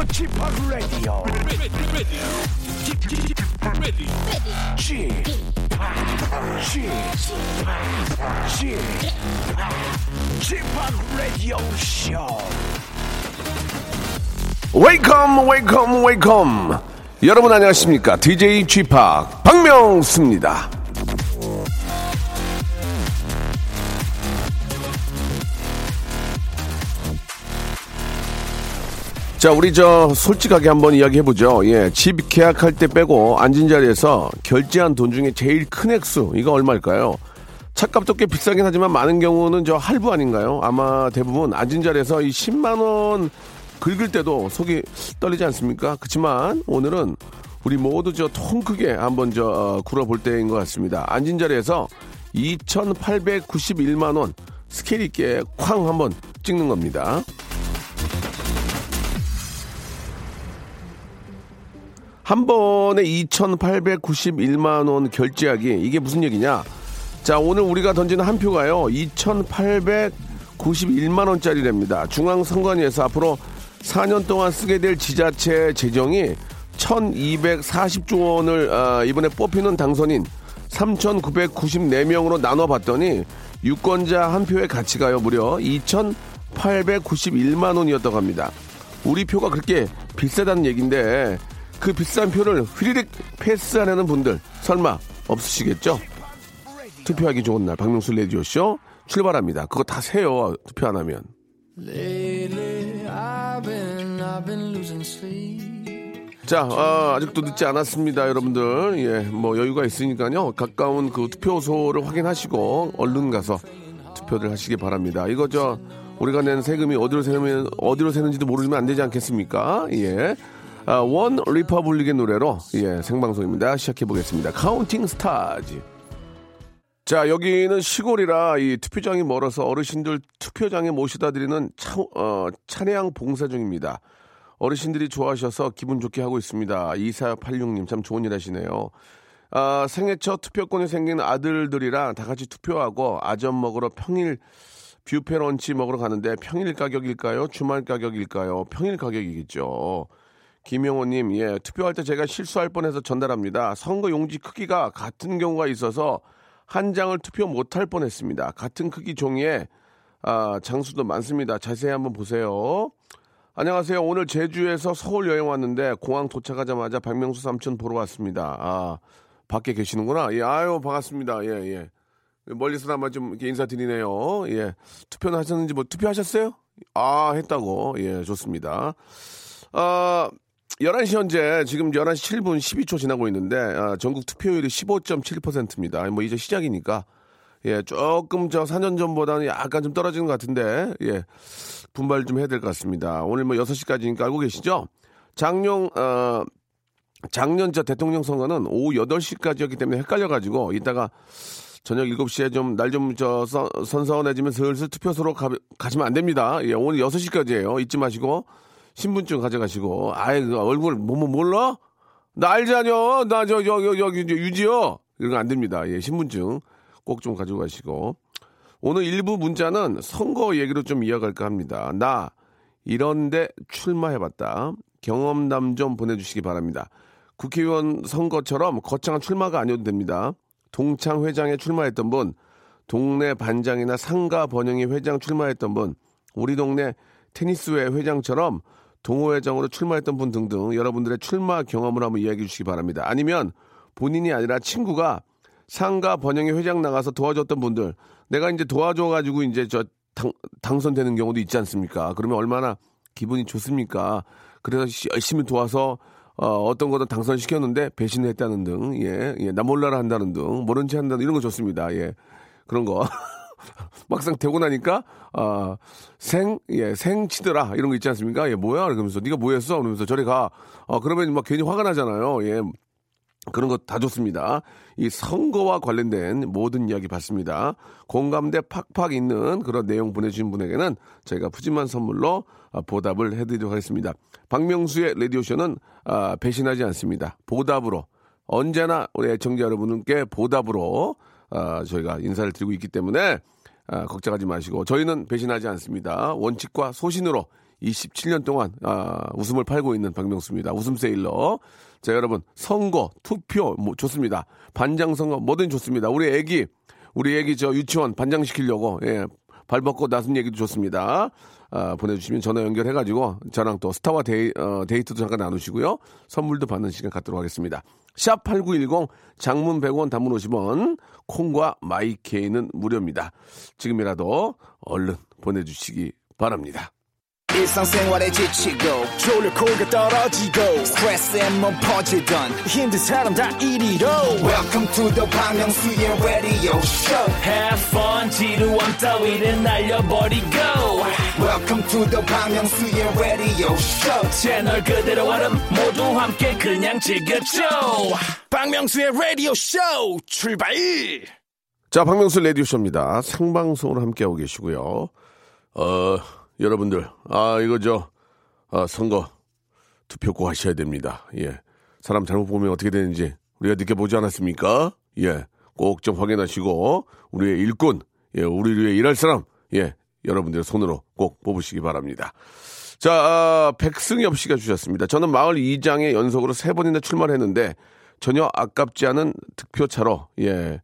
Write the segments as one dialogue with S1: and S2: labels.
S1: Welcome to the Chip Radio. Chip, Chip, Chip, Radio Show. Welcome, welcome, welcome. 여러분 안녕하십니까? DJ G 팍 박명수입니다. 자, 우리 저 솔직하게 한번 이야기해 보죠. 예, 집 계약할 때 빼고 앉은 자리에서 결제한 돈 중에 제일 큰 액수 이거 얼마일까요? 차값도 꽤 비싸긴 하지만 많은 경우는 저 할부 아닌가요? 아마 대부분 앉은 자리에서 이 10만 원 긁을 때도 속이 떨리지 않습니까? 그렇지만 오늘은 우리 모두 저 통 크게 한번 저 어, 굴어볼 때인 것 같습니다. 앉은 자리에서 2,891만 원 스케일 있게 쾅 한번 찍는 겁니다. 한 번에 2,891만 원 결제하기 이게 무슨 얘기냐? 자 오늘 우리가 던지는 한 표가요 2,891만 원짜리랍니다. 중앙선관위에서 앞으로 4년 동안 쓰게 될 지자체 재정이 1,240조 원을 아, 이번에 뽑히는 당선인 3,994명으로 나눠봤더니 유권자 한 표의 가치가요 무려 2,891만 원이었다고 합니다. 우리 표가 그렇게 비싸다는 얘기인데 그 비싼 표를 휘리릭 패스하려는 분들 설마 없으시겠죠? 투표하기 좋은 날 박명수 레디오쇼 출발합니다. 그거 다 세요 투표 안 하면. 자, 아, 아직도 늦지 않았습니다, 여러분들. 예, 뭐 여유가 있으니까요. 가까운 그 투표소를 확인하시고 얼른 가서 투표를 하시기 바랍니다. 이거 저 우리가 낸 세금이 어디로 세면 어디로 새는지도 모르면 안 되지 않겠습니까? 예. 아, 원 리퍼블릭의 노래로 예, 생방송입니다. 시작해 보겠습니다. Counting Stars. 자, 여기는 시골이라 이 투표장이 멀어서 어르신들 투표장에 모시다 드리는 차, 어, 차량 봉사 중입니다. 어르신들이 좋아하셔서 기분 좋게 하고 있습니다. 2486님 참 좋은 일 하시네요. 아, 생애 첫 투표권이 생긴 아들들이랑 다 같이 투표하고 아점 먹으러 평일 뷔페 런치 먹으러 가는데 평일 가격일까요? 주말 가격일까요? 평일 가격이겠죠. 김영호님, 예, 투표할 때 제가 실수할 뻔해서 전달합니다. 선거 용지 크기가 같은 경우가 있어서 한 장을 투표 못할 뻔했습니다. 같은 크기 종이에 아, 장수도 많습니다. 자세히 한번 보세요. 안녕하세요. 오늘 제주에서 서울 여행 왔는데 공항 도착하자마자 박명수 삼촌 보러 왔습니다. 아, 밖에 계시는구나. 예, 아유, 반갑습니다. 예, 예. 멀리서나마 좀 인사드리네요. 예. 투표는 하셨는지 뭐 투표하셨어요? 아, 했다고. 예, 좋습니다. 아, 11시 현재 지금 11시 7분 12초 지나고 있는데 아, 전국 투표율이 15.7%입니다. 뭐 이제 시작이니까 예, 조금 저 4년 전보다는 약간 좀 떨어지는 것 같은데 예. 분발 좀 해야 될 것 같습니다. 오늘 뭐 6시까지니까 알고 계시죠? 장용 어 작년 저 대통령 선거는 오후 8시까지였기 때문에 헷갈려 가지고 이따가 저녁 7시에 좀 날 좀 저 선선해지면 슬슬 투표소로 가, 가시면 안 됩니다. 예, 오늘 6시까지예요. 잊지 마시고 신분증 가져가시고 아이 그 얼굴 뭐, 뭐 몰라? 나 알자뇨. 나 저 여기 여기 유지요. 이런 거 안 됩니다. 예, 신분증 꼭 좀 가지고 가시고 오늘 일부 문자는 선거 얘기로 좀 이어갈까 합니다. 나 이런데 출마해봤다. 경험담 좀 보내주시기 바랍니다. 국회의원 선거처럼 거창한 출마가 아니어도 됩니다. 동창 회장에 출마했던 분, 동네 반장이나 상가 번영회 회장 출마했던 분, 우리 동네 테니스회 회장처럼 동호회장으로 출마했던 분 등등 여러분들의 출마 경험을 한번 이야기해 주시기 바랍니다. 아니면 본인이 아니라 친구가 상가 번영회 회장 나가서 도와줬던 분들 내가 이제 도와줘가지고 이제 저 당, 당선되는 경우도 있지 않습니까? 그러면 얼마나 기분이 좋습니까? 그래서 열심히 도와서 어, 어떤 거든 당선시켰는데 배신했다는 등, 예, 예, 나 몰라라 한다는 등, 모른 체 한다는 이런 거 좋습니다. 예, 그런 거. 막상 되고 나니까 아, 생, 예, 생치더라 이런 거 있지 않습니까? 예, 뭐야? 그러면서 네가 뭐했어? 그러면서 저리 가. 어, 그러면 막 괜히 화가 나잖아요. 예, 그런 거 다 좋습니다. 이 선거와 관련된 모든 이야기 받습니다. 공감대 팍팍 있는 그런 내용 보내주신 분에게는 저희가 푸짐한 선물로 아, 보답을 해드리도록 하겠습니다. 박명수의 라디오쇼는 아, 배신하지 않습니다. 보답으로 언제나 우리 애청자 여러분께 보답으로 아, 저희가 인사를 드리고 있기 때문에 아, 걱정하지 마시고 저희는 배신하지 않습니다. 원칙과 소신으로 27년 동안 아, 웃음을 팔고 있는 박명수입니다. 웃음 seller. 자, 여러분 선거, 투표 뭐 좋습니다. 반장 선거 뭐든 좋습니다. 우리 애기 우리 애기 저 유치원 반장 시키려고 예. 발 벗고 나선 얘기도 좋습니다. 아, 보내주시면 전화 연결해가지고 저랑 또 스타와 데이, 어, 데이트도 잠깐 나누시고요. 선물도 받는 시간 갖도록 하겠습니다. 샵 8910 장문 100원 단문 50원 콩과 마이케이는 무료입니다. 지금이라도 얼른 보내주시기 바랍니다.
S2: 일상생활에 지치고, 졸려 코가 떨어지고, 스트레스에 몸 퍼지던, 힘든 사람 다 이리로. welcome to the Bang Myung-soo's radio show
S3: Have fun 지루함 따위를 날려버리고
S2: welcome to the Bang Myung-soo's radio show
S3: 채널 그대로 얼음 모두 함께 그냥 즐겨줘
S2: 박명수의 라디오 쇼 출발
S1: 자, 박명수 레디오 쇼입니다. 생방송으로 함께하고 계시고요. 어, 여러분들, 아, 이거 저, 아, 선거 투표 꼭 하셔야 됩니다. 예. 사람 잘못 보면 어떻게 되는지 우리가 느껴보지 않았습니까? 예. 꼭 좀 확인하시고, 우리의 일꾼, 예, 우리를 위해 일할 사람, 예, 여러분들의 손으로 꼭 뽑으시기 바랍니다. 자, 아, 백승엽 씨가 주셨습니다. 저는 마을 이장에 연속으로 세 번이나 출마를 했는데 전혀 아깝지 않은 득표차로, 예,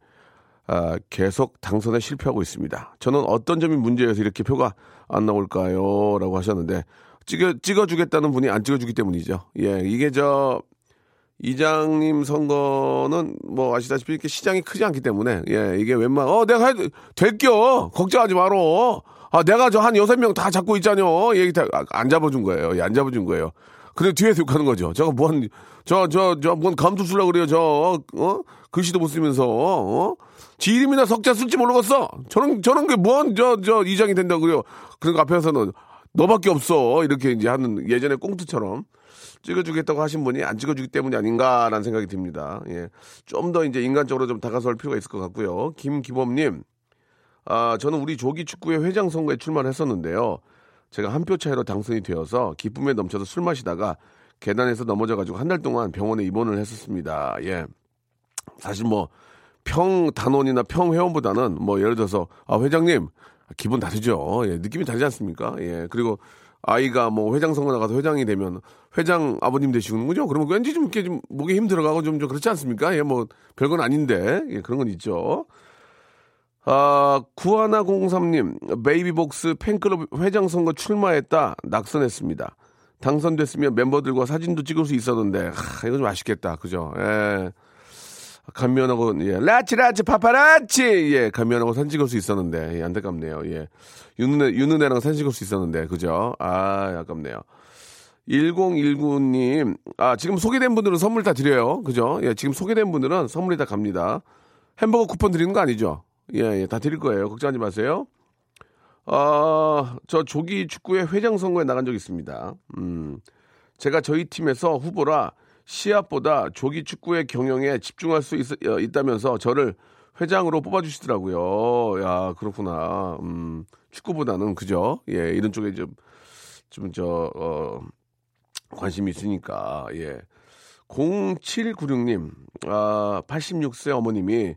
S1: 아, 계속 당선에 실패하고 있습니다. 저는 어떤 점이 문제여서 이렇게 표가 안 나올까요? 라고 하셨는데, 찍어, 찍어주겠다는 분이 안 찍어주기 때문이죠. 예, 이게 저, 이장님 선거는 뭐 아시다시피 이렇게 시장이 크지 않기 때문에, 예, 이게 웬만, 어, 내가 해, 될겨! 걱정하지 마로! 아, 내가 저 한 여섯 명 다 잡고 있잖여! 얘기 다, 아, 안 잡아준 거예요. 예, 안 잡아준 거예요. 근데 뒤에서 욕하는 거죠. 저거 뭔, 저, 저, 저, 뭔 감투 쓰려고 그래요, 저, 어? 글씨도 못 쓰면서, 어? 지 이름이나 석자 쓸지 모르겠어. 저런, 저런 게 뭔, 저, 저, 이장이 된다고 그래요. 그러니까 앞에서는 너밖에 없어. 이렇게 이제 하는 예전에 꽁트처럼 찍어주겠다고 하신 분이 안 찍어주기 때문이 아닌가라는 생각이 듭니다. 예. 좀 더 이제 인간적으로 좀 다가설 필요가 있을 것 같고요. 김기범님, 아, 저는 우리 조기 축구회 회장 선거에 출마를 했었는데요. 제가 한 표 차이로 당선이 되어서 기쁨에 넘쳐서 술 마시다가 계단에서 넘어져가지고 한 달 동안 병원에 입원을 했었습니다. 예. 사실 뭐, 평 단원이나 평 회원보다는 뭐 예를 들어서, 아, 회장님, 기분 다르죠. 예, 느낌이 다르지 않습니까? 예, 그리고 아이가 뭐 회장 선거 나가서 회장이 되면 회장 아버님 되시는군요. 그러면 왠지 좀 이렇게 좀 목에 힘 들어가고 좀, 좀 그렇지 않습니까? 예, 뭐 별건 아닌데, 예, 그런 건 있죠. 아, 구하나공삼님, 베이비복스 팬클럽 회장 선거 출마했다, 낙선했습니다. 당선됐으면 멤버들과 사진도 찍을 수 있었는데, 하, 이거 좀 아쉽겠다. 그죠? 예. 감면하고, 예, 라치, 라치, 파파라치! 예, 감면하고 찍을 수 있었는데, 예, 안타깝네요. 예. 윤은혜, 윤은혜랑 찍을 수 있었는데, 그죠? 아, 아깝네요. 1019님, 아, 지금 소개된 분들은 선물 다 드려요. 그죠? 예, 지금 소개된 분들은 선물이 다 갑니다. 햄버거 쿠폰 드리는 거 아니죠? 예, 예, 다 드릴 거예요. 걱정하지 마세요. 아, 저 조기 축구회 회장 선거에 나간 적이 있습니다. 음, 제가 저희 팀에서 후보라 시합보다 조기 축구의 경영에 집중할 수 있, 어, 있다면서 저를 회장으로 뽑아주시더라고요. 야, 그렇구나. 음, 축구보다는 그죠? 예, 이런 쪽에 좀, 좀, 저, 어, 관심이 있으니까, 예. 0796님, 아, 86세 어머님이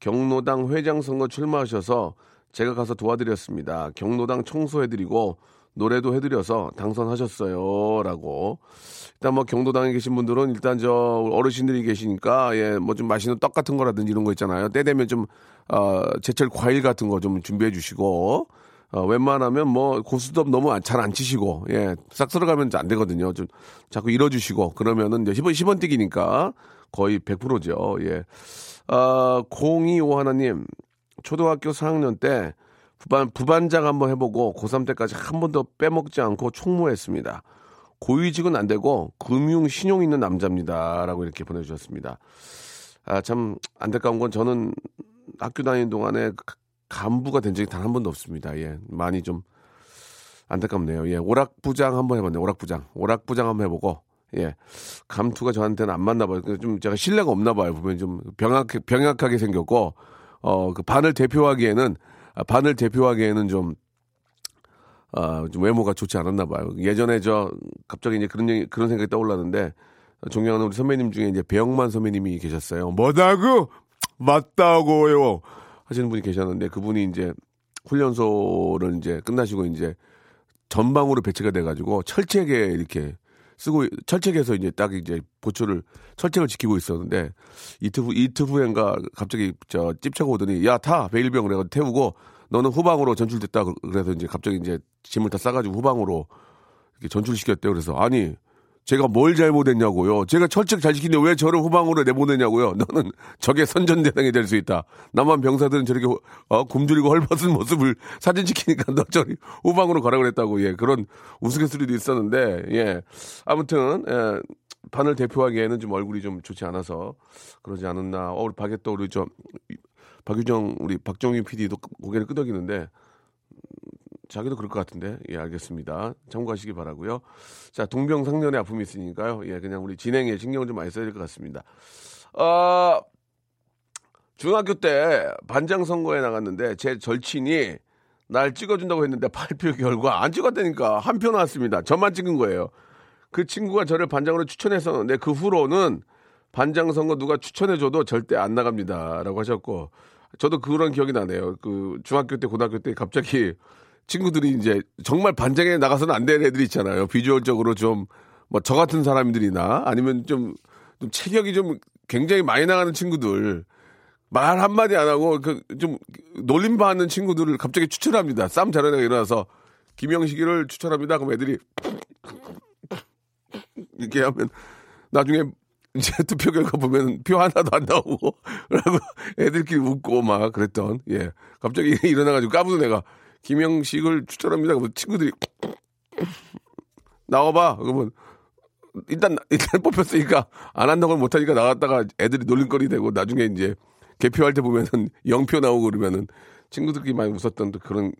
S1: 경로당 회장 선거 출마하셔서 제가 가서 도와드렸습니다. 경로당 청소해드리고 노래도 해드려서 당선하셨어요. 라고. 일단 뭐 경로당에 계신 분들은 일단 저 어르신들이 계시니까 예, 뭐 좀 맛있는 떡 같은 거라든지 이런 거 있잖아요. 때 되면 좀, 어, 제철 과일 같은 거 좀 준비해 주시고 어, 웬만하면 뭐 고스톱 너무 잘안 치시고 예, 싹 들어가면 안 되거든요. 좀 자꾸 잃어주시고 그러면은 이제 10원, 10원 뛰기니까 거의 100%죠. 예. 아, 025 하나님, 초등학교 4학년 때 부반, 부반장 한번 해보고 고3 때까지 한 번도 빼먹지 않고 총무했습니다. 고위직은 안 되고 금융 신용 있는 남자입니다. 라고 이렇게 보내주셨습니다. 아, 참 안타까운 건 저는 학교 다니는 동안에 간부가 된 적이 단 한 번도 없습니다. 예, 많이 좀 안타깝네요. 예, 오락부장 한번 해봤네요. 오락부장. 오락부장 한번 해보고 예. 감투가 저한테는 안 맞나 봐요. 좀 제가 신뢰가 없나 봐요. 보면 좀 병약, 병약하게 생겼고, 어, 그 반을 대표하기에는, 아, 반을 대표하기에는 좀, 아, 좀 외모가 좋지 않았나 봐요. 예전에 저, 갑자기 이제 그런 얘기, 그런 생각이 떠올랐는데, 존경하는 우리 선배님 중에 이제 배영만 선배님이 계셨어요. 뭐다고? 맞다고요. 하시는 분이 계셨는데, 그분이 이제 훈련소를 이제 끝나시고 이제 전방으로 배치가 돼가지고 철책에 이렇게 쓰고 철책에서 이제 딱 이제 보초를 철책을 지키고 있었는데 이틀 후 이틀 후엔가 갑자기 저 찝차고 오더니 야 타! 베일병! 그래가지고 태우고 너는 후방으로 전출됐다! 그래서 이제 갑자기 이제 짐을 다 싸가지고 후방으로 이렇게 전출시켰대요. 그래서 아니 제가 뭘 잘못했냐고요. 제가 철책 잘 지키는데 왜 저를 후방으로 내보내냐고요. 너는 적의 선전대상이 될 수 있다. 남한 병사들은 저렇게 어, 굶주리고 헐벗은 모습을 사진 찍히니까 너 저리 후방으로 가라 그랬다고 예 그런 우스갯소리도 있었는데 예 아무튼 예, 판을 대표하기에는 좀 얼굴이 좀 좋지 않아서 그러지 않았나. 어 우리 박에 또 우리 저 박유정 우리 박정희 PD도 고개를 끄덕이는데 자기도 그럴 것 같은데. 예 알겠습니다. 참고하시기 바라고요. 자 동병상련의 아픔이 있으니까요. 예 그냥 우리 진행에 신경을 좀 많이 써야 될 것 같습니다. 어 중학교 때 반장 선거에 나갔는데 제 절친이 날 찍어준다고 했는데 발표 결과 안 찍었다니까 한 표 나왔습니다. 저만 찍은 거예요. 그 친구가 저를 반장으로 추천했었는데 그 후로는 반장 선거 누가 추천해줘도 절대 안 나갑니다라고 하셨고 저도 그런 기억이 나네요. 그 중학교 때 고등학교 때 갑자기 친구들이 이제 정말 반장에 나가서는 안 되는 애들이 있잖아요. 비주얼적으로 좀 뭐 저 같은 사람들이나 아니면 좀, 좀 체격이 좀 굉장히 많이 나가는 친구들 말 한마디 안 하고 그 좀 놀림 받는 친구들을 갑자기 추천합니다. 쌈 잘하는 애가 일어나서 김영식이를 추천합니다. 그럼 애들이 이렇게 하면 나중에 이제 투표 결과 보면 표 하나도 안 나오고 그러고 애들끼리 웃고 막 그랬던 예 갑자기 일어나가지고 까부는 애가 김영식을 추천합니다. 친구들이 나와봐. 그러면 일단 일단 뽑혔으니까 안 한다고 못하니까 나갔다가 애들이 놀림거리 되고 나중에 이제 개표할 때 보면은 영표 나오고 그러면은 친구들끼리 많이 웃었던 그런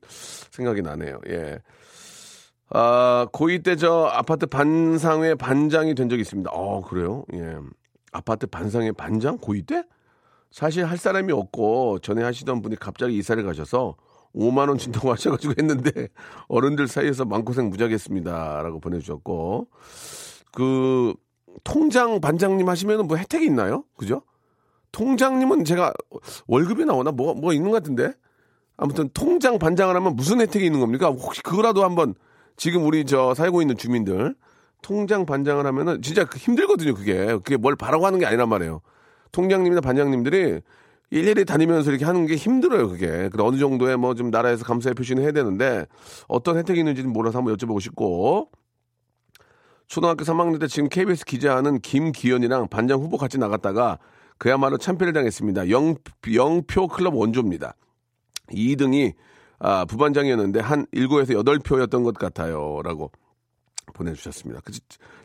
S1: 생각이 나네요. 예. 아, 고2 때 저 아파트 반상회 반장이 된 적이 있습니다. 어, 그래요? 예. 아파트 반상회 반장? 고2 때? 사실 할 사람이 없고 전에 하시던 분이 갑자기 이사를 가셔서 5만 원 준다고 하셔가지고 했는데 어른들 사이에서 마음고생 무지하겠습니다. 라고 보내주셨고 그 통장 반장님 하시면 뭐 혜택이 있나요? 그죠? 통장님은 제가 월급이 나오나 뭐, 뭐 있는 것 같은데 아무튼 통장 반장을 하면 무슨 혜택이 있는 겁니까? 혹시 그거라도 한번 지금 우리 저 살고 있는 주민들 통장 반장을 하면은 진짜 힘들거든요. 그게 그게 뭘 바라고 하는 게 아니란 말이에요. 통장님이나 반장님들이 일일이 다니면서 이렇게 하는 게 힘들어요, 그게. 그래, 어느 정도의 뭐 좀 나라에서 감사의 표시는 해야 되는데 어떤 혜택이 있는지는 몰라서 한번 여쭤보고 싶고 초등학교 3학년 때 지금 KBS 기자하는 김기현이랑 반장 후보 같이 나갔다가 그야말로 참패를 당했습니다. 영, 영표 클럽 원조입니다. 2등이 아, 부반장이었는데 한 7에서 8표였던 것 같아요. 라고 보내주셨습니다. 그,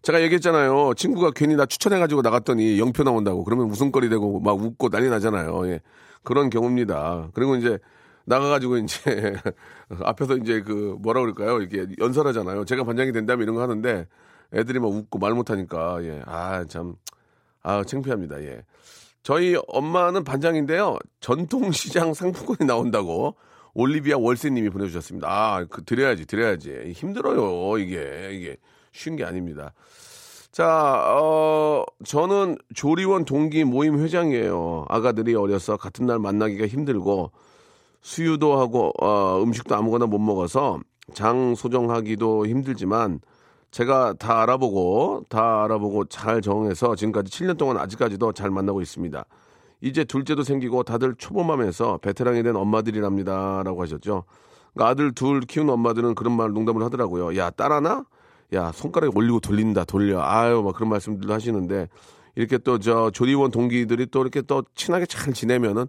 S1: 제가 얘기했잖아요. 친구가 괜히 나 추천해가지고 나갔더니 영표 나온다고. 그러면 웃음거리 되고 막 웃고 난리 나잖아요. 예. 그런 경우입니다. 그리고 이제 나가가지고 이제 앞에서 이제 그 뭐라 그럴까요? 이렇게 연설하잖아요. 제가 반장이 된다면 이런 거 하는데 애들이 막 웃고 말 못하니까 예. 아, 참. 아, 창피합니다. 예. 저희 엄마는 반장인데요. 전통시장 상품권이 나온다고 올리비아 월세님이 보내주셨습니다. 아, 그 드려야지, 드려야지. 힘들어요, 이게 이게 쉬운 게 아닙니다. 자, 어, 저는 조리원 동기 모임 회장이에요. 아가들이 어려서 같은 날 만나기가 힘들고 수유도 하고 어, 음식도 아무거나 못 먹어서 장 소정하기도 힘들지만 제가 다 알아보고 다 알아보고 잘 정해서 지금까지 7년 동안 아직까지도 잘 만나고 있습니다. 이제 둘째도 생기고 다들 초보맘에서 베테랑이 된 엄마들이랍니다 라고 하셨죠. 그러니까 아들 둘 키우는 엄마들은 그런 말 농담을 하더라고요. 야 딸 하나? 야 손가락에 올리고 돌린다 돌려. 아유 막 그런 말씀들도 하시는데 이렇게 또 저 조리원 동기들이 또 이렇게 또 친하게 잘 지내면은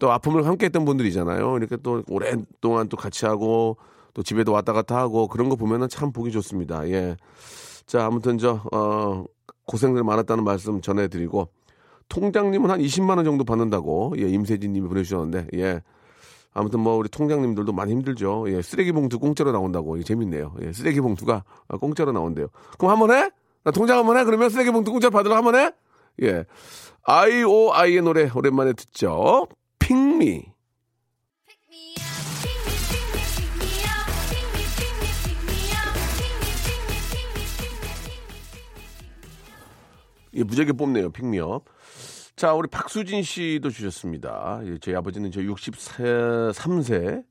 S1: 또 아픔을 함께 했던 분들이잖아요. 이렇게 또 오랜동안 또 같이 하고 또 집에도 왔다 갔다 하고 그런 거 보면은 참 보기 좋습니다. 예. 자 아무튼 저 어, 고생들 많았다는 말씀 전해드리고 통장님은 한 20만 원 정도 받는다고 예, 임세진 님이 보내주셨는데 예. 아무튼 뭐 우리 통장님들도 많이 힘들죠. 예, 쓰레기 봉투 공짜로 나온다고. 예, 재밌네요. 예, 쓰레기 봉투가 공짜로 나온대요. 그럼 한번 해? 나 통장 한번 해? 그러면 쓰레기 봉투 공짜로 받으러 한번 해? 예. I.O.I의 노래 오랜만에 듣죠. 핑미. 예, 무지하게 뽑네요. 핑미업. 자, 우리 박수진 씨도 주셨습니다. 예, 저희 아버지는 저 63세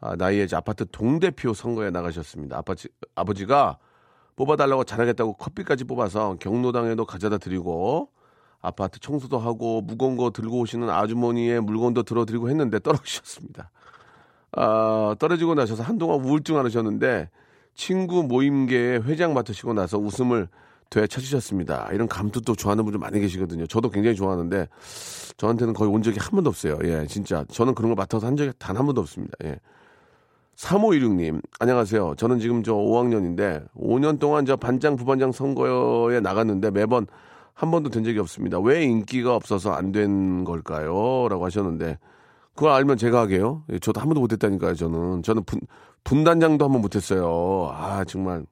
S1: 아, 나이에 아파트 동대표 선거에 나가셨습니다. 아버지, 아버지가 뽑아달라고 잘하겠다고 커피까지 뽑아서 경로당에도 가져다 드리고 아파트 청소도 하고 무거운 거 들고 오시는 아주머니의 물건도 들어드리고 했는데 떨어지셨습니다. 아, 떨어지고 나셔서 한동안 우울증 앓으셨는데 친구 모임계의 회장 맡으시고 나서 웃음을 되찾으셨습니다. 이런 감투도 좋아하는 분들 많이 계시거든요. 저도 굉장히 좋아하는데 저한테는 거의 온 적이 한 번도 없어요. 예, 진짜 저는 그런 걸 맡아서 한 적이 단 한 번도 없습니다. 예. 3516님, 안녕하세요. 저는 지금 저 5학년인데 5년 동안 저 반장, 부반장 선거에 나갔는데 매번 한 번도 된 적이 없습니다. 왜 인기가 없어서 안 된 걸까요? 라고 하셨는데 그걸 알면 제가 하게요. 예, 저도 한 번도 못했다니까요, 저는. 저는 분, 분단장도 한 번 못했어요. 아, 정말.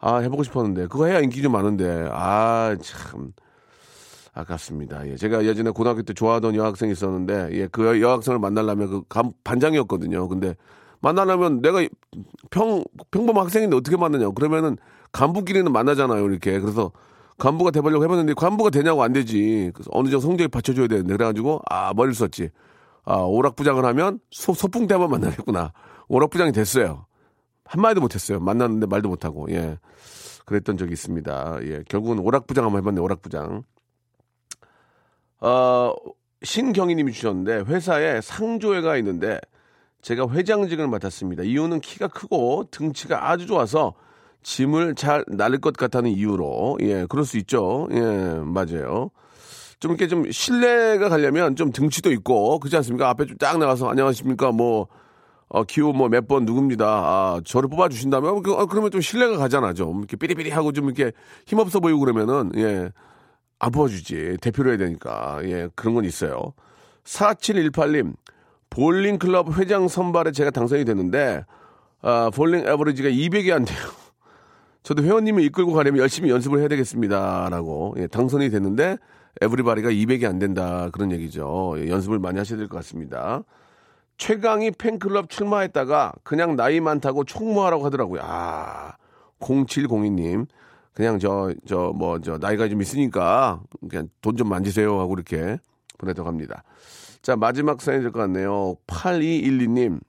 S1: 아, 해보고 싶었는데. 그거 해야 인기 좀 많은데. 아, 참. 아깝습니다. 예. 제가 예전에 고등학교 때 좋아하던 여학생이 있었는데, 예, 그 여학생을 만나려면 그 감, 반장이었거든요. 근데 만나려면 내가 평, 평범한 학생인데 어떻게 만나냐. 그러면은 간부끼리는 만나잖아요. 이렇게. 그래서 간부가 돼보려고 해봤는데 간부가 되냐고 안 되지. 그래서 어느 정도 성적이 받쳐줘야 되는데. 그래가지고, 아, 머리를 썼지. 아, 오락부장을 하면 소, 소풍 때 한번 만나겠구나. 오락부장이 됐어요. 한마디도 못했어요. 만났는데 말도 못하고, 예. 그랬던 적이 있습니다. 예. 결국은 오락부장 한번 해봤네, 오락부장. 어, 신경희 님이 주셨는데, 회사에 상조회가 있는데, 제가 회장직을 맡았습니다. 이유는 키가 크고 등치가 아주 좋아서 짐을 잘 나를 것 같다는 이유로, 예, 그럴 수 있죠. 예, 맞아요. 좀 이렇게 좀 신뢰가 가려면 좀 등치도 있고, 그렇지 않습니까? 앞에 좀 딱 나가서 안녕하십니까, 뭐, 어, 기호 뭐 몇 번 누굽니다. 아, 저를 뽑아주신다면, 그, 어, 그러면 좀 신뢰가 가잖아, 좀. 이렇게 삐리삐리 하고 좀 이렇게 힘없어 보이고 그러면은, 예, 안 뽑아주지. 대표로 해야 되니까. 예, 그런 건 있어요. 4718님, 볼링 클럽 회장 선발에 제가 당선이 됐는데, 아, 볼링 에버리지가 200이 안 돼요. 저도 회원님을 이끌고 가려면 열심히 연습을 해야 되겠습니다. 라고. 예, 당선이 됐는데, everybody가 200이 안 된다. 그런 얘기죠. 예, 연습을 많이 하셔야 될 것 같습니다. 최강희 팬클럽 출마했다가 그냥 나이 많다고 총무하라고 하더라고요. 아, 0702님. 그냥 저, 저, 뭐, 저, 나이가 좀 있으니까 그냥 돈 좀 만지세요 하고 이렇게 보내도록 합니다. 자, 마지막 사연이 될 것 같네요. 8212님.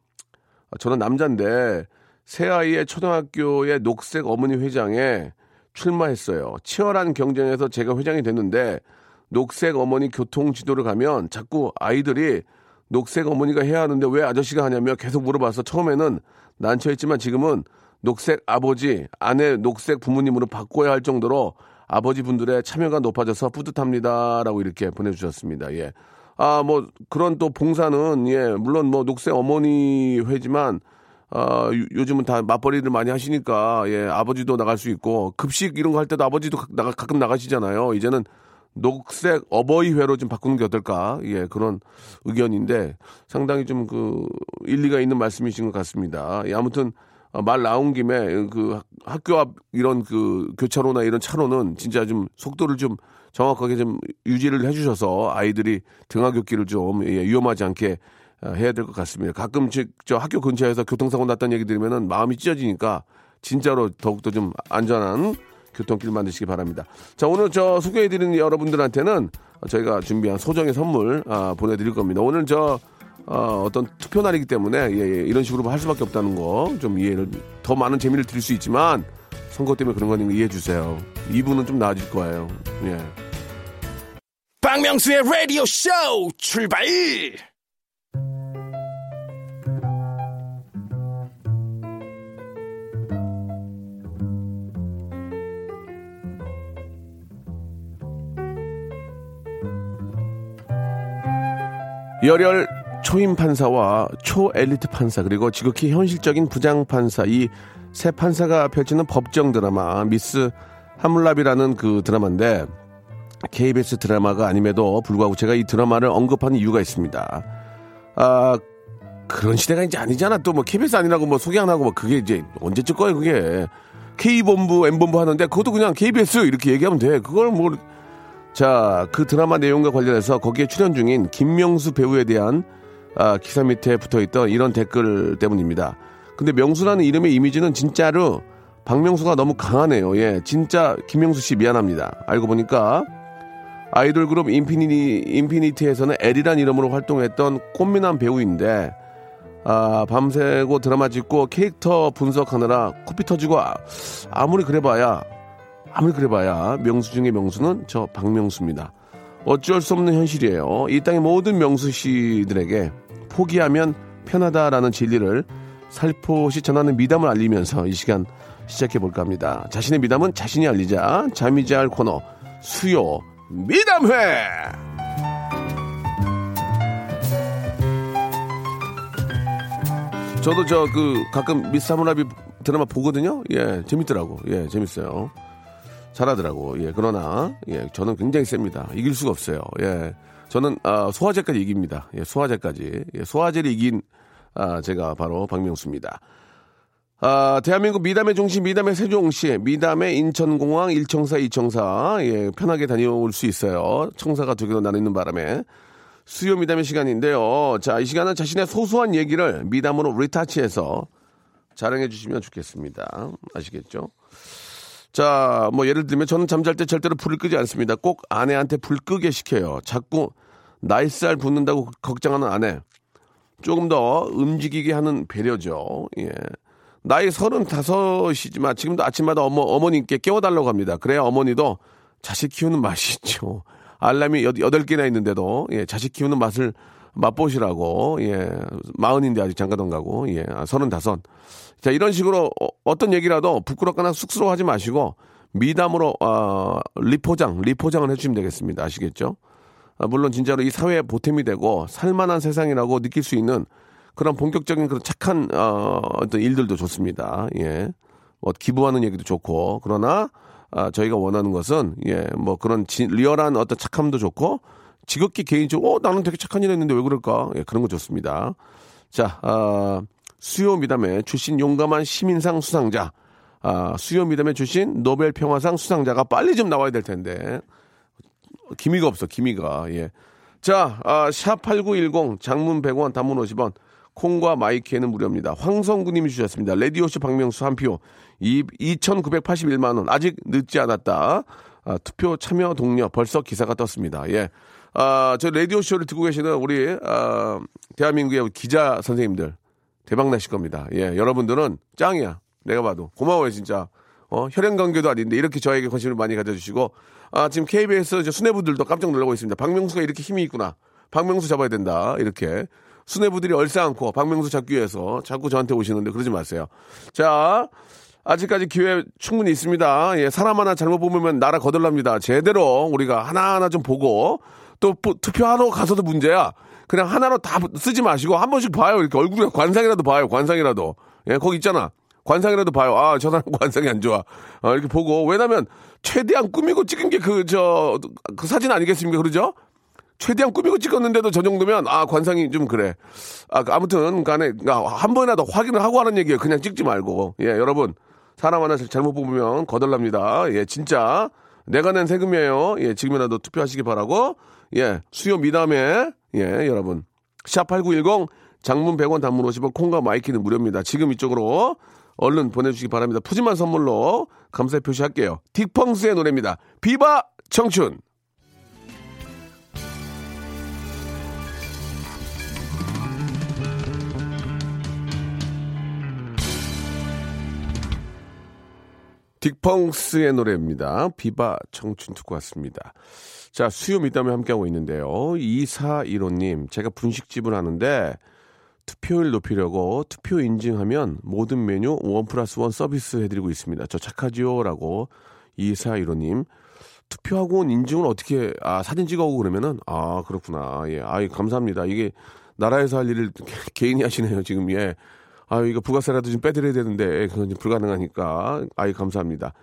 S1: 아, 저는 남자인데 새아이의 초등학교의 녹색 어머니 회장에 출마했어요. 치열한 경쟁에서 제가 회장이 됐는데 녹색 어머니 교통 지도를 가면 자꾸 아이들이 녹색 어머니가 해야 하는데 왜 아저씨가 하냐며 계속 물어봐서 처음에는 난처했지만 지금은 녹색 아버지, 아내 녹색 부모님으로 바꿔야 할 정도로 아버지 분들의 참여가 높아져서 뿌듯합니다. 라고 이렇게 보내주셨습니다. 예. 아, 뭐, 그런 또 봉사는, 예, 물론 뭐 녹색 어머니 회지만, 아, 요즘은 다 맞벌이를 많이 하시니까, 예, 아버지도 나갈 수 있고, 급식 이런 거 할 때도 아버지도 가끔 나가시잖아요. 이제는 녹색 어버이회로 좀 바꾸는 게 어떨까? 예, 그런 의견인데 상당히 좀 그 일리가 있는 말씀이신 것 같습니다. 예, 아무튼 어, 말 나온 김에 그 학교 앞 이런 그 교차로나 이런 차로는 진짜 좀 속도를 좀 정확하게 좀 유지를 해주셔서 아이들이 등하굣길을 좀 예, 위험하지 않게 어, 해야 될 것 같습니다. 가끔씩 저 학교 근처에서 교통사고 났다는 얘기 들으면은 마음이 찢어지니까 진짜로 더욱더 좀 안전한 교통길 만드시기 바랍니다. 자, 오늘 저 소개해드리는 여러분들한테는 저희가 준비한 소정의 선물 아, 보내드릴 겁니다. 오늘 저 어, 어떤 투표 날이기 때문에 예, 예, 이런 식으로 할 수밖에 없다는 거 좀 이해를 더 많은 재미를 드릴 수 있지만 선거 때문에 그런 거니까 이해해 주세요. 이분은 좀 나아질 거예요. 예.
S3: 박명수의 라디오 쇼 출발!
S1: 열혈 초임 판사와 초 엘리트 판사 그리고 지극히 현실적인 부장 판사 이 세 판사가 펼치는 법정 드라마 미스 하물랍이라는 그 드라마인데 KBS 드라마가 아님에도 불구하고 제가 이 드라마를 언급하는 이유가 있습니다. 아 그런 시대가 이제 아니잖아. 또 뭐 KBS 아니라고 뭐 소개 안 하고 뭐 그게 이제 언제쯤 거예요 그게. K본부, M본부 하는데 그것도 그냥 KBS 이렇게 얘기하면 돼. 그걸 뭐 자, 그 드라마 내용과 관련해서 거기에 출연 중인 김명수 배우에 대한 아, 기사 밑에 붙어 있던 이런 댓글 때문입니다. 근데 명수라는 이름의 이미지는 진짜로 박명수가 너무 강하네요. 예, 진짜 김명수 씨 미안합니다. 알고 보니까 아이돌 그룹 인피니티, 인피니티에서는 엘이란 이름으로 활동했던 꽃미남 배우인데 아, 밤새고 드라마 찍고 캐릭터 분석하느라 코피 터지고 아, 아무리 그래봐야 아무리 그래봐야 명수 중의 명수는 저 박명수입니다. 어쩔 수 없는 현실이에요. 이 땅의 모든 명수 씨들에게 포기하면 편하다라는 진리를 살포시 전하는 미담을 알리면서 이 시간 시작해 볼까 합니다. 자신의 미담은 자신이 알리자 잠이 잘 코너 수요 미담회. 저도 저 그 가끔 미스 사무라비 드라마 보거든요. 예, 재밌더라고. 예, 재밌어요. 잘하더라고. 예, 그러나 예, 저는 굉장히 셉니다. 이길 수가 없어요. 예, 저는 아, 소화제까지 이깁니다. 예, 소화제까지. 예, 소화제를 이긴 아, 제가 바로 박명수입니다. 아, 대한민국 미담의 중심, 미담의 세종시, 미담의 인천공항, 일청사, 이청사, 예, 편하게 다녀올 수 있어요. 청사가 두 개로 나뉘는 바람에. 수요 미담의 시간인데요. 자, 이 시간은 자신의 소소한 얘기를 미담으로 리타치해서 자랑해 주시면 좋겠습니다. 아시겠죠? 자, 뭐 예를 들면 저는 잠잘 때 절대로 불을 끄지 않습니다. 꼭 아내한테 불 끄게 시켜요. 자꾸 나이살 붙는다고 걱정하는 아내. 조금 더 움직이게 하는 배려죠. 예. 나이 서른다섯이지만 지금도 아침마다 어머, 어머님께 깨워달라고 합니다. 그래야 어머니도 자식 키우는 맛이 있죠. 알람이 여덟 개나 있는데도, 예, 자식 키우는 맛을 맛보시라고, 예, 마흔인데 아직 장가던 가고, 예, 아, 서른다섯. 자, 이런 식으로 어, 떤 얘기라도 부끄럽거나 쑥스러워 하지 마시고, 미담으로, 어, 리포장, 리포장을 해주시면 되겠습니다. 아시겠죠? 아, 물론 진짜로 이 사회에 보탬이 되고, 살만한 세상이라고 느낄 수 있는 그런 본격적인 그런 착한, 어, 어떤 일들도 좋습니다. 예. 뭐, 기부하는 얘기도 좋고, 그러나, 아, 저희가 원하는 것은 예 뭐 그런 지, 리얼한 어떤 착함도 좋고 지극히 개인적으로 어 나는 되게 착한 일 했는데 왜 그럴까 예 그런 거 좋습니다. 자 아, 수요 미담에 출신 용감한 시민상 수상자 아, 수요 미담에 출신 노벨 평화상 수상자가 빨리 좀 나와야 될 텐데 기미가 없어 기미가 예. 자, 아, 샵8910 장문 100원 단문 50원 콩과 마이케이는 무료입니다. 황성구 님이 주셨습니다. 레디오쇼 박명수 한 표. 2,981만 원. 아직 늦지 않았다. 아, 투표 참여 독려. 벌써 기사가 떴습니다. 예. 아, 저 라디오 쇼를 듣고 계시는 우리, 아, 대한민국의 기자 선생님들. 대박 나실 겁니다. 예. 여러분들은 짱이야. 내가 봐도. 고마워요, 진짜. 어, 혈연 관계도 아닌데 이렇게 저에게 관심을 많이 가져주시고, 아, 지금 KBS 저 수뇌부들도 깜짝 놀라고 있습니다. 박명수가 이렇게 힘이 있구나. 박명수 잡아야 된다. 이렇게. 수뇌부들이 얼싸안고 박명수 잡기 위해서 자꾸 저한테 오시는데 그러지 마세요. 자, 아직까지 기회 충분히 있습니다. 예, 사람 하나 잘못 보면 나라 거덜납니다. 제대로 우리가 하나하나 좀 보고 또 투표하러 가서도 문제야. 그냥 하나로 다 쓰지 마시고 한 번씩 봐요. 이렇게 얼굴에 관상이라도 봐요. 관상이라도. 예, 거기 있잖아. 관상이라도 봐요. 아, 저 사람 관상이 안 좋아. 어, 이렇게 보고. 왜냐면 최대한 꾸미고 찍은 게 그, 저, 그 사진 아니겠습니까? 그러죠? 최대한 꾸미고 찍었는데도 저 정도면 아 관상이 좀 그래. 아 아무튼 간에 그러니까 한 번이라도 확인을 하고 하는 얘기예요. 그냥 찍지 말고. 예 여러분 사람 하나 잘못 뽑으면 거덜납니다. 예 진짜 내가 낸 세금이에요. 예 지금이라도 투표하시기 바라고. 예 수요 미담에 예 여러분 샵8910 장문 100원 단문 50원 콩과 마이케이는 무료입니다. 지금 이쪽으로 얼른 보내주시기 바랍니다. 푸짐한 선물로 감사의 표시할게요. 딕펑스의 노래입니다. 비바 청춘. 딕펑스의 노래입니다. 비바 청춘 듣고 왔습니다. 자, 수요 미담에 함께하고 있는데요. 2415님, 제가 분식집을 하는데 투표율 높이려고 투표 인증하면 모든 메뉴 원 플러스 원 서비스 해드리고 있습니다. 저 착하지요? 라고 2415님. 투표하고 온 인증을 어떻게, 아, 사진 찍어오고 그러면은, 아, 그렇구나. 예, 아이, 감사합니다. 이게 나라에서 할 일을 개인이 하시네요, 지금, 예. 아유, 이거 부가세라도 좀 빼드려야 되는데, 그건 불가능하니까. 아이, 감사합니다.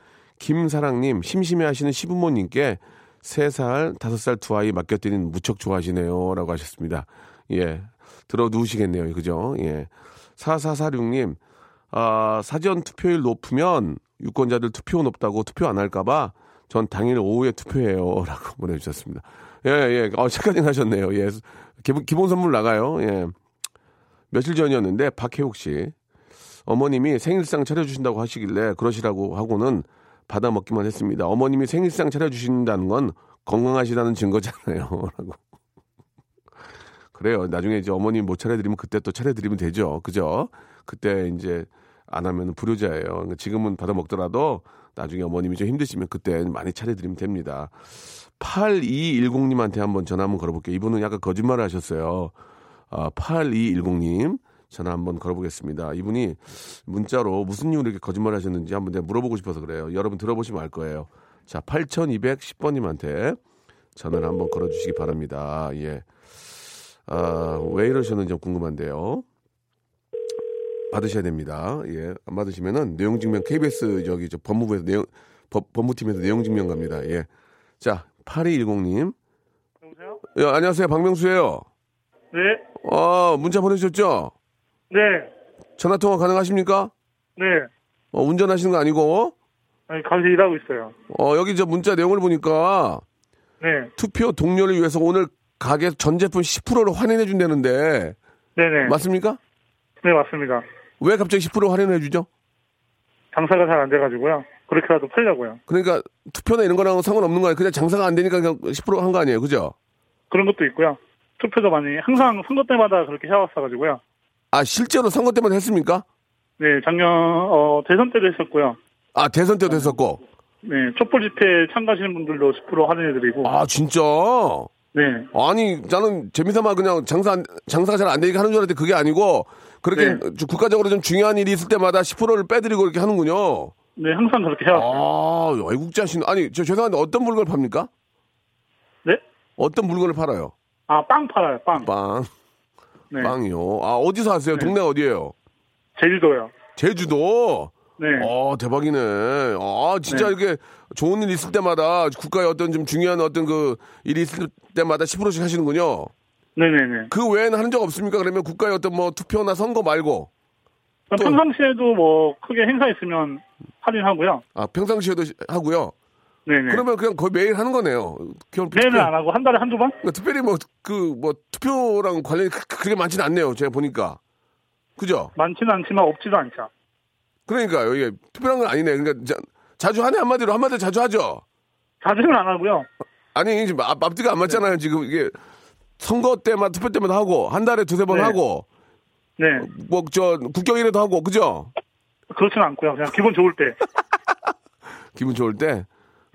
S1: 김사랑님, 심심해 하시는 시부모님께 3살, 5살 두 아이 맡겨드린 무척 좋아하시네요. 라고 하셨습니다. 예. 들어 누우시겠네요. 그죠? 예. 4446님, 아, 사전 투표율 높으면 유권자들 투표 높다고 투표 안 할까봐 전 당일 오후에 투표해요. 라고 보내주셨습니다. 예, 예. 어, 착하긴 하셨네요. 예. 기본, 기본 선물 나가요. 예. 며칠 전이었는데 박혜옥 씨 어머님이 생일상 차려주신다고 하시길래 그러시라고 하고는 받아 먹기만 했습니다. 어머님이 생일상 차려주신다는 건 건강하시다는 증거잖아요. 라고. 그래요. 나중에 이제 어머님 못 차려드리면 그때 또 차려드리면 되죠. 그죠? 그때 이제 안 하면 불효자예요. 그러니까 지금은 받아 먹더라도 나중에 어머님이 좀 힘드시면 그때 많이 차려드리면 됩니다. 8210님한테 한번 전화 한번 걸어볼게요. 이분은 약간 거짓말을 하셨어요. 아, 8210님. 전화 한번 걸어보겠습니다. 이분이 문자로 무슨 이유로 이렇게 거짓말 하셨는지 한번 내가 물어보고 싶어서 그래요. 여러분 들어보시면 알 거예요. 자, 8210번님한테 전화를 한번 걸어주시기 바랍니다. 예. 아, 왜 이러셨는지 좀 궁금한데요. 받으셔야 됩니다. 예. 안 받으시면은 내용 증명 KBS 저기 저 법무부에서 내용 법, 법무팀에서 내용 증명 갑니다. 예. 자, 8210님.
S4: 여보세요?
S1: 예, 안녕하세요. 박명수예요.
S4: 네,
S1: 아, 문자 보내주셨죠?
S4: 네,
S1: 전화 통화 가능하십니까?
S4: 네.
S1: 어, 운전하시는 거 아니고
S4: 아니, 감시 일하고 있어요.
S1: 어, 여기 저 문자 내용을 보니까
S4: 네,
S1: 투표 동료를 위해서 오늘 가게 전 제품 10%를 할인해 준다는데
S4: 네네.
S1: 맞습니까?
S4: 네, 맞습니다.
S1: 왜 갑자기 10% 할인해 주죠?
S4: 장사가 잘 안 돼가지고요. 그렇게라도 팔려고요.
S1: 그러니까 투표나 이런 거랑 상관없는 거예요. 그냥 장사가 안 되니까 그냥 10%한 거 아니에요. 그죠?
S4: 그런 것도 있고요. 투표도 많이, 항상 선거 때마다 그렇게 해왔어가지고요.
S1: 아, 실제로 선거 때문에 했습니까?
S4: 네, 작년, 어, 대선 때도 했었고요.
S1: 아, 대선 때도 했었고.
S4: 네, 촛불 집회에 참가하시는 분들도 10% 할인해드리고.
S1: 아, 진짜?
S4: 네,
S1: 아니, 나는 재미삼아 그냥 장사, 안- 장사가 잘 안 되니까 하는 줄 알았는데 그게 아니고 그렇게
S4: 네.
S1: 좀 국가적으로 좀 중요한 일이 있을 때마다 10%를 빼드리고 이렇게 하는군요.
S4: 네, 항상 그렇게 해왔어요.
S1: 아, 애국자신. 아니, 저 죄송한데 어떤 물건을 팝니까?
S4: 네?
S1: 어떤 물건을 팔아요?
S4: 아, 빵 팔아요, 빵.
S1: 빵.
S4: 네,
S1: 빵이요. 아, 어디서 하세요? 동네 어디예요?
S4: 제주도요.
S1: 제주도.
S4: 네,
S1: 어, 대박이네. 아, 진짜
S4: 네.
S1: 이렇게 좋은 일 있을 때마다 국가의 어떤 좀 중요한 어떤 그 일이 있을 때마다 10%씩 하시는군요.
S4: 네네네.
S1: 그 외에는 하는 적 없습니까? 그러면 국가의 어떤 뭐 투표나 선거 말고. 또-
S4: 평상시에도 뭐, 크게 행사 있으면 할인하고요.
S1: 아, 평상시에도 시- 하고요.
S4: 네네.
S1: 그러면 그냥 거의 매일 하는 거네요.
S4: 매일은 안 하고 한 달에 한두 번?
S1: 그러니까 특별히 뭐 그 뭐 투표랑 관련이 그- 그렇게 많지는 않네요. 제가 보니까. 그죠?
S4: 많지는 않지만 없지도 않죠.
S1: 그러니까요. 이게 특별한 건 아니네. 그러니까 자, 자주 하네 한마디로 한마디로 자주 하죠.
S4: 자주는 안 하고요.
S1: 아니 지금 앞, 앞뒤가 안 맞잖아요. 지금 이게 선거 때마다 투표 때마다 하고 한 달에 두세 번
S4: 네.
S1: 하고
S4: 네.
S1: 뭐 저 국경일에도 하고 그죠?
S4: 그렇지는 않고요. 그냥 기분 좋을 때.
S1: 기분 좋을 때.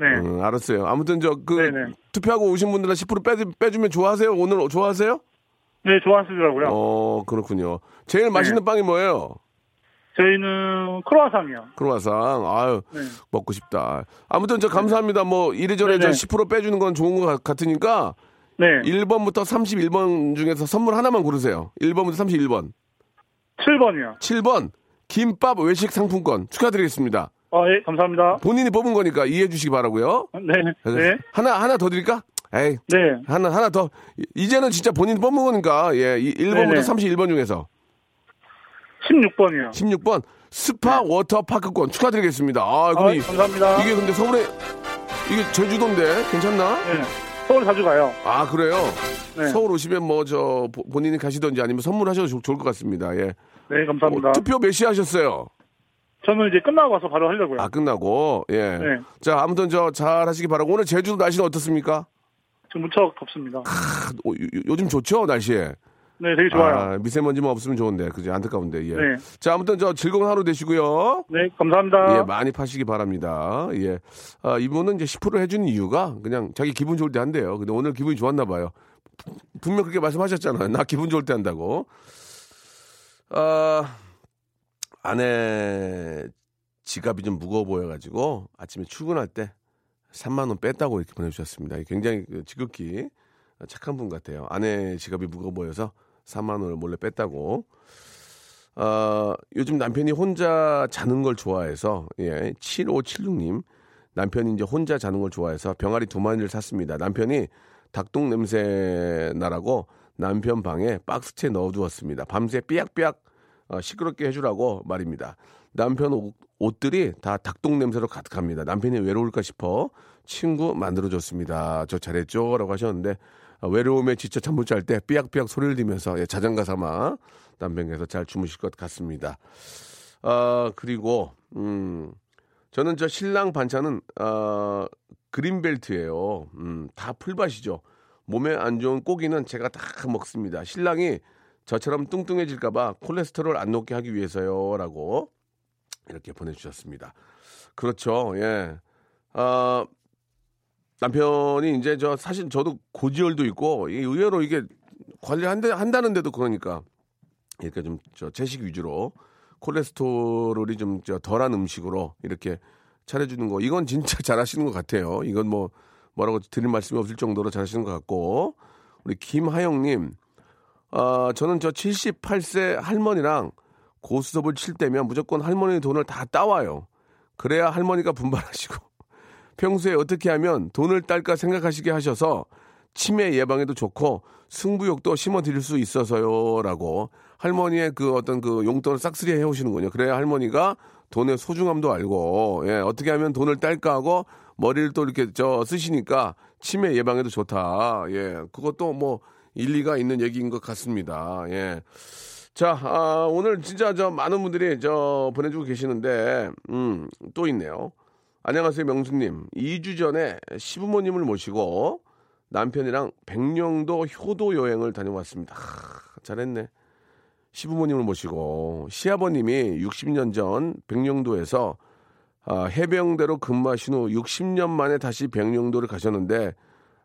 S4: 네.
S1: 음, 알았어요. 아무튼 저그
S4: 네네.
S1: 투표하고 오신 분들은 10% 빼, 빼주면 좋아하세요? 오늘 좋아하세요?
S4: 네, 좋아하시더라고요.
S1: 어 그렇군요. 제일 맛있는 빵이 뭐예요?
S4: 저희는 크로아상이요.
S1: 크로와상. 아유
S4: 네.
S1: 먹고 싶다. 아무튼 저 감사합니다. 뭐 이래저래. 저 10% 빼주는 건 좋은 것 같- 같으니까
S4: 네.
S1: 1번부터 31번 중에서 선물 하나만 고르세요. 1번부터 31번.
S4: 7번이요.
S1: 7번 김밥 외식 상품권 축하드리겠습니다.
S4: 어, 예, 감사합니다.
S1: 본인이 뽑은 거니까 이해해 주시기 바라고요.
S4: 네. 네.
S1: 하나 하나 더 드릴까? 에이.
S4: 네.
S1: 하나 하나 더 이- 이제는 진짜 본인이 뽑은 거니까 예 1번부터
S4: 네네.
S1: 31번 중에서
S4: 16번이요.
S1: 16번 스파 워터파크권 축하드리겠습니다. 아, 그럼
S4: 아,
S1: 이,
S4: 감사합니다.
S1: 이게 근데 서울에 이게 제주도인데 괜찮나?
S4: 네. 서울 자주 가요.
S1: 아 그래요?
S4: 네.
S1: 서울 오시면 뭐 저 본인이 가시던지 아니면 선물하셔도 좋- 좋을 것 같습니다. 예.
S4: 네, 감사합니다.
S1: 어, 투표 몇 시에 하셨어요?
S4: 저는 이제 끝나고 와서 바로 하려고요.
S1: 아 끝나고 예.
S4: 네.
S1: 자 아무튼 저 잘 하시기 바라고 오늘 제주도 날씨는 어떻습니까?
S4: 지금 무척 덥습니다.
S1: 아, 요- 요- 요즘 좋죠 날씨에.
S4: 네, 되게 좋아요.
S1: 아, 미세먼지만 없으면 좋은데 그죠 안타까운데 예.
S4: 네.
S1: 자 아무튼 저 즐거운 하루 되시고요.
S4: 네, 감사합니다.
S1: 예, 많이 파시기 바랍니다. 예. 아, 이분은 이제 10% 해주는 이유가 그냥 자기 기분 좋을 때 한대요. 근데 오늘 기분이 좋았나 봐요. 분명 그렇게 말씀하셨잖아요. 나 기분 좋을 때 한다고. 아, 아내 지갑이 좀 무거워 보여가지고 아침에 출근할 때 3만 원 뺐다고 이렇게 보내주셨습니다. 굉장히 그 지극히 착한 분 같아요. 아내 지갑이 무거워 보여서 3만 원을 몰래 뺐다고. 어, 요즘 남편이 혼자 자는 걸 좋아해서, 예, 7576님. 남편이 이제 혼자 자는 걸 좋아해서 병아리 두 마리를 샀습니다. 남편이 닭똥 냄새 나라고 남편 방에 박스채 넣어두었습니다. 밤새 삐약삐약 어, 시끄럽게 해주라고 말입니다. 남편 옷, 옷들이 다 닭똥 냄새로 가득합니다. 남편이 외로울까 싶어 친구 만들어줬습니다. 저 잘했죠? 라고 하셨는데 어, 외로움에 지쳐 잠 못 잘 때 삐약삐약 소리를 들으면서 예, 자장가 삼아 남편께서 잘 주무실 것 같습니다. 어, 그리고 음, 저는 저 신랑 반찬은 어, 그린벨트예요. 음, 다 풀밭이죠. 몸에 안 좋은 고기는 제가 다 먹습니다. 신랑이 저처럼 뚱뚱해질까봐 콜레스테롤 안 높게 하기 위해서요 라고 이렇게 보내주셨습니다. 그렇죠. 예. 아, 남편이 이제 저 사실 저도 고지혈도 있고 이 의외로 이게 관리한다 한다는데도 그러니까 이렇게 좀 저 채식 위주로 콜레스테롤이 좀 저 덜한 음식으로 이렇게 차려주는 거 이건 진짜 잘하시는 것 같아요. 이건 뭐 뭐라고 드릴 말씀이 없을 정도로 잘하시는 것 같고 우리 김하영님 아 저는 저 78세 할머니랑 고스톱을 칠 때면 무조건 할머니 돈을 다 따와요. 그래야 할머니가 분발하시고 평소에 어떻게 하면 돈을 딸까 생각하시게 하셔서 치매 예방에도 좋고 승부욕도 심어 드릴 수 있어서요라고 할머니의 그 어떤 그 용돈을 싹쓸이 해 오시는군요. 그래야 할머니가 돈의 소중함도 알고 예, 어떻게 하면 돈을 딸까 하고 머리를 또 이렇게 저 쓰시니까 치매 예방에도 좋다. 예. 그것도 뭐 일리가 있는 얘기인 것 같습니다. 예. 자, 아, 오늘 진짜 저 많은 분들이 저 보내주고 계시는데, 음, 또 있네요. 안녕하세요, 명수님. 2주 전에 시부모님을 모시고 남편이랑 백령도 효도 여행을 다녀왔습니다. 하, 잘했네. 시부모님을 모시고 시아버님이 60년 전 백령도에서 아, 해병대로 근무하신 후 60년 만에 다시 백령도를 가셨는데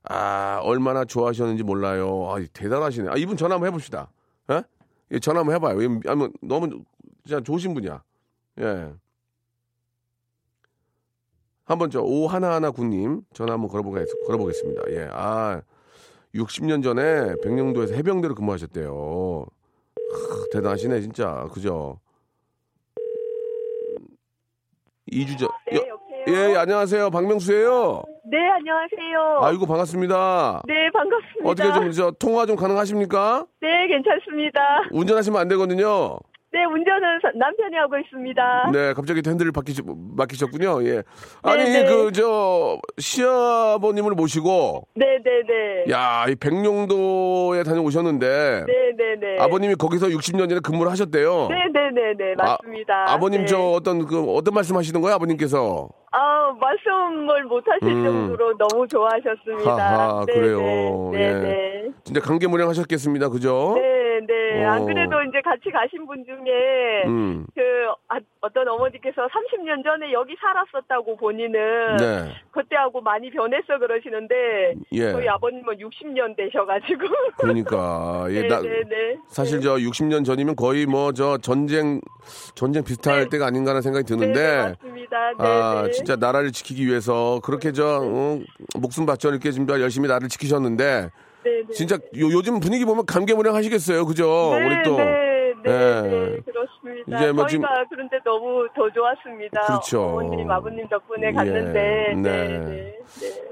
S1: 아 얼마나 좋아하셨는지 몰라요. 아 대단하시네. 아 이분 전화 한번 해봅시다. 예? 예, 전화 한번 해봐요. 이- 아니 너무 진짜 좋으신 분이야. 예. 한번 저 오하나하나 군님 전화 한번 걸어보겠, 걸어보겠습니다. 예. 아 60년 전에 백령도에서 해병대로 근무하셨대요. 하, 대단하시네 진짜 그죠? 2주 전.
S5: 네,
S1: 여-
S5: 여보세요?
S1: 예, 예, 안녕하세요. 박명수예요.
S5: 네, 안녕하세요.
S1: 아이고 반갑습니다.
S5: 네, 반갑습니다.
S1: 어떻게 좀 저 통화 좀 가능하십니까?
S5: 네, 괜찮습니다.
S1: 운전하시면 안 되거든요.
S5: 네, 운전은 서- 남편이 하고 있습니다.
S1: 네, 갑자기 또 핸들을 맡기시, 맡기셨군요. 예. 아니
S5: 네, 네.
S1: 그 저 시아버님을 모시고
S5: 네, 네, 네.
S1: 야, 이 백령도에 다녀오셨는데
S5: 네, 네, 네.
S1: 아버님이 거기서 60년 전에 근무를 하셨대요.
S5: 네, 네, 네, 네, 맞습니다.
S1: 아, 버님
S5: 네.
S1: 저 어떤 그 어떤 말씀 하시는 거예요, 아버님께서?
S5: 아, 말씀을 못 하실
S1: 음.
S5: 정도로 너무 좋아하셨습니다. 네,
S1: 그래요.
S5: 네,
S1: 예.
S5: 네, 네.
S1: 진짜 감개무량하셨겠습니다, 그죠?
S5: 네, 네.
S1: 어.
S5: 안 그래도 이제 같이 가신 분 중에
S1: 음.
S5: 그 아, 어떤 어머니께서 30년 전에 여기 살았었다고 본인은
S1: 네.
S5: 그때하고 많이 변했어 그러시는데
S1: 예.
S5: 저희 아버님은 60년 되셔가지고
S1: 그러니까 예, 나,
S5: 네네네
S1: 사실 저 60년 전이면 거의 뭐 저 전쟁 전쟁 비슷할
S5: 네.
S1: 때가 아닌가라는 생각이
S5: 네,
S1: 드는데
S5: 맞습니다. 네,
S1: 아
S5: 네.
S1: 진짜 나라를 지키기 위해서 그렇게 저 어, 목숨 바쳐 이렇게 진짜 열심히 나를 지키셨는데
S5: 네, 네.
S1: 진짜 요, 요즘 분위기 보면 감개무량 하시겠어요, 그죠?
S5: 네,
S1: 우리 또
S5: 네, 네,
S1: 예.
S5: 네, 그렇습니다.
S1: 이제 뭐
S5: 저희가
S1: 지금-
S5: 그런데 너무 더 좋았습니다.
S1: 그렇죠.
S5: 어머님, 아버님 덕분에
S1: 예,
S5: 갔는데 네,
S1: 네.
S5: 네, 네.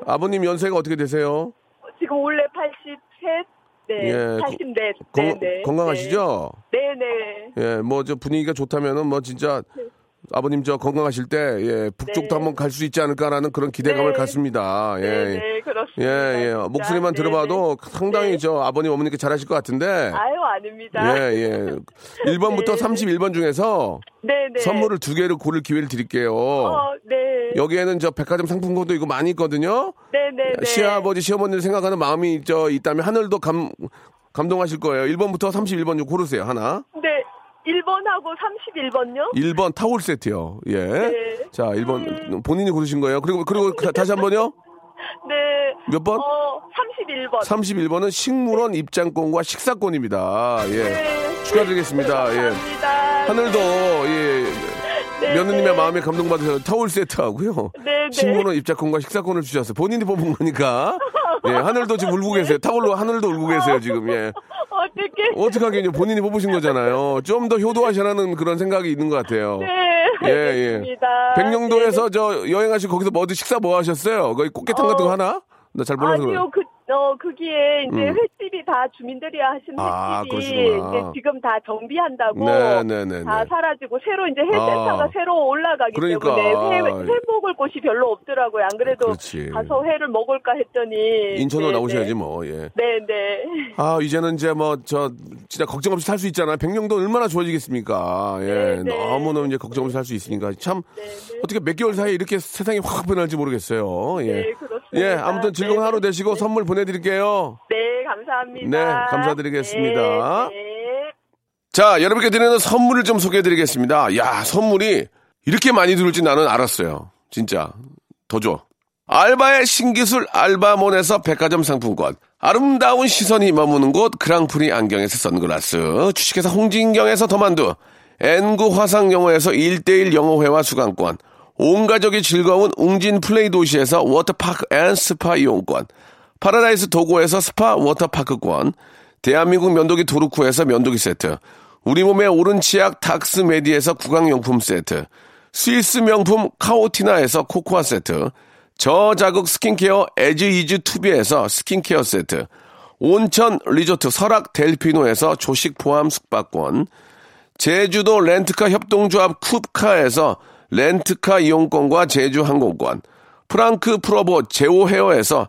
S1: 아버님 연세가 어떻게 되세요?
S5: 지금 원래 83, 네,
S1: 예,
S5: 84,
S1: 건,
S5: 네, 네,
S1: 건강하시죠?
S5: 네, 네.
S1: 예, 뭐 저 분위기가 좋다면은 뭐 진짜 아버님 저 건강하실 때 예, 북쪽도
S5: 네.
S1: 한번 갈 수 있지 않을까라는 그런 기대감을
S5: 네.
S1: 갖습니다. 예.
S5: 네, 네, 그렇습니다.
S1: 예, 예. 목소리만
S5: 네,
S1: 들어봐도
S5: 네.
S1: 상당히
S5: 네.
S1: 저 아버님 어머니께 잘하실 것 같은데.
S5: 아유, 아닙니다.
S1: 예, 예. 1번부터
S5: 네.
S1: 31번 중에서
S5: 네, 네.
S1: 선물을 두 개를 고를 기회를 드릴게요.
S5: 어, 네.
S1: 여기에는 저 백화점 상품권도 이거 많이 있거든요.
S5: 네, 네, 네.
S1: 시아버지, 시어머니를 생각하는 마음이 저 있다면 하늘도 감, 감동하실 거예요. 1번부터 31번 중 고르세요. 하나.
S5: 네. 1번하고 31번요?
S1: 1번 타올 세트요. 예.
S5: 네.
S1: 자, 1번 본인이 고르신 거예요. 그리고 그리고 다- 다시 한 번요.
S5: 네.
S1: 몇 번?
S5: 어, 31번.
S1: 31번은 식물원 입장권과 식사권입니다. 예.
S5: 네.
S1: 축하드리겠습니다. 예.
S5: 감사합니다.
S1: 하늘도 예.
S5: 네,
S1: 며느님의
S5: 네.
S1: 마음에 감동받으셔서 타올 세트하고요.
S5: 네, 네.
S1: 식물원 입장권과 식사권을 주셨어요. 본인이 뽑은 거니까. 예, 하늘도 지금 울고 계세요. 타올로 하늘도 울고 계세요, 지금. 예.
S5: 어떻게?
S1: 어떡하겠냐. 본인이 뽑으신 거잖아요. 좀 더 효도하시라는 그런 생각이 있는 것 같아요.
S5: 네.
S1: 예, 예.
S5: 알겠습니다.
S1: 백령도에서 저 여행하시고 거기서 뭐 어디 식사 뭐 하셨어요? 거기 꽃게탕 같은 거
S5: 어.
S1: 하나? 나잘
S5: 네.
S1: 몰라서
S5: 아니요,
S1: 그래요.
S5: 그, 어, 거기에 이제
S1: 음.
S5: 횟집이 다 주민들이 하신
S1: 아,
S5: 횟집이
S1: 그러시구나.
S5: 이제 지금 다 정비한다고
S1: 네, 네, 네,
S5: 다
S1: 네.
S5: 사라지고 새로 이제 회센터가
S1: 아.
S5: 새로 올라가기
S1: 그러니까.
S5: 때문에 회, 회 먹을 곳이 별로 없더라고요. 안 그래도
S1: 그렇지.
S5: 가서 회를 먹을까 했더니
S1: 인천으로
S5: 네,
S1: 나오셔야지
S5: 네.
S1: 뭐, 예.
S5: 네, 네.
S1: 아, 이제는 이제 뭐, 저, 진짜 걱정 없이 살 수 있잖아요. 백령도 얼마나 좋아지겠습니까? 예.
S5: 네, 네.
S1: 너무너무 이제 걱정 없이 살 수 있으니까. 참. 어떻게 몇 개월 사이에 이렇게 세상이 확 변할지 모르겠어요. 예.
S5: 네, 그렇습니다.
S1: 예, 아무튼 즐거운
S5: 네,
S1: 하루
S5: 네.
S1: 되시고 선물 보내 드릴게요.
S5: 네, 감사합니다.
S1: 네, 감사드리겠습니다.
S5: 네, 네.
S1: 자, 여러분께 드리는 선물을 좀 소개해 드리겠습니다. 야, 선물이 이렇게 많이 들을지 나는 알았어요. 진짜. 더 줘. 알바의 신기술 알바몬에서 백화점 상품권. 아름다운 시선이 머무는 곳 그랑프리 안경에서 선글라스. 주식회사 홍진경에서 더만두. N구 화상영어에서 1대1 영어회화 수강권. 온 가족이 즐거운 웅진 플레이 도시에서 워터파크 and 스파 이용권. 파라다이스 도고에서 스파 워터파크권. 대한민국 면도기 도루쿠에서 면도기 세트. 우리 몸의 오른 치약 닥스메디에서 구강용품 세트. 스위스 명품 카오티나에서 코코아 세트. 저자극 스킨케어 에즈이즈 투비에서 스킨케어 세트. 온천 리조트 설악 델피노에서 조식 포함 숙박권. 제주도 렌트카 협동조합 쿱카에서 렌트카 이용권과 제주 항공권. 프랑크 프로보 제오 헤어에서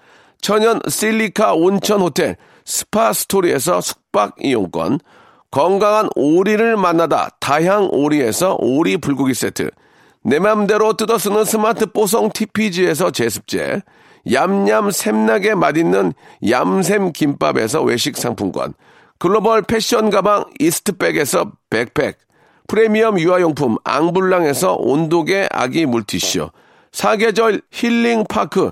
S1: 천연 실리카 온천 호텔 스파 스토리에서 숙박 이용권, 건강한 오리를 만나다 다향 오리에서 오리 불고기 세트, 내 맘대로 뜯어 쓰는 스마트 뽀송 TPG에서 제습제, 얌얌 샘나게 맛있는 얌샘 김밥에서 외식 상품권, 글로벌 패션 가방 이스트백에서 백팩, 프리미엄 유아용품 앙블랑에서 온도계 아기 물티슈, 사계절 힐링파크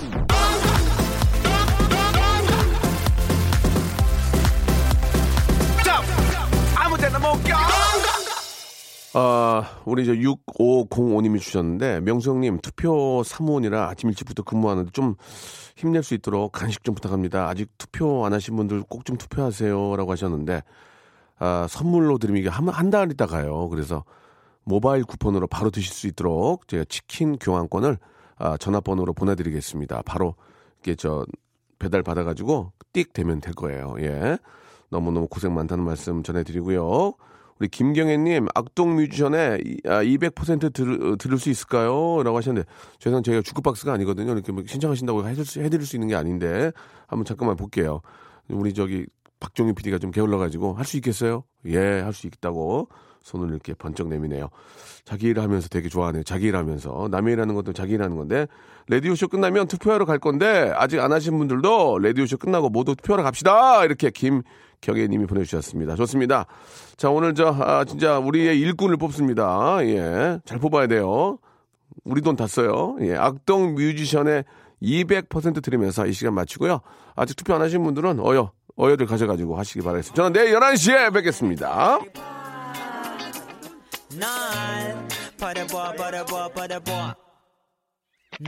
S1: 아, 우리 저 6505님이 주셨는데, 명수형님, 투표 사무원이라 아침 일찍부터 근무하는데 좀 힘낼 수 있도록 간식 좀 부탁합니다. 아직 투표 안 하신 분들 꼭 좀 투표하세요. 라고 하셨는데, 아, 선물로 드리면 이게 한, 한 달 있다 가요. 그래서 모바일 쿠폰으로 바로 드실 수 있도록 제가 치킨 교환권을 아, 전화번호로 보내드리겠습니다. 바로 이게 저 배달 받아가지고 띡 되면 될 거예요. 예. 너무너무 고생 많다는 말씀 전해드리고요. 우리 김경애님, 악동 뮤지션에 200% 들, 들을 수 있을까요? 라고 하셨는데, 죄송한 저희가 주크박스가 아니거든요. 이렇게 뭐 신청하신다고 해줄 수, 해드릴 수 있는 게 아닌데, 한번 잠깐만 볼게요. 우리 저기 박종희 PD가 좀 게을러가지고, 할 수 있겠어요? 예, 할 수 있다고 손을 이렇게 번쩍 내미네요. 자기 일 하면서 되게 좋아하네요. 자기 일 하면서. 남의 일 하는 것도 자기 일 하는 건데, 레디오쇼 끝나면 투표하러 갈 건데, 아직 안 하신 분들도 레디오쇼 끝나고 모두 투표하러 갑시다! 이렇게 김, 격예님이 보내주셨습니다. 좋습니다. 자, 오늘 저, 아, 진짜 우리의 일꾼을 뽑습니다. 예. 잘 뽑아야 돼요. 우리 돈 다 써요. 예. 악동 뮤지션의 200% 드리면서 이 시간 마치고요. 아직 투표 안 하신 분들은 어여, 어여들 가져가지고 하시기 바라겠습니다. 저는 내일 11시에 뵙겠습니다.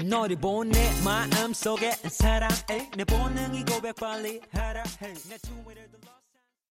S6: 너를 보내 마음속에 사랑해 내 본능이 고백 빨리 하라 해 내 주위를 둘러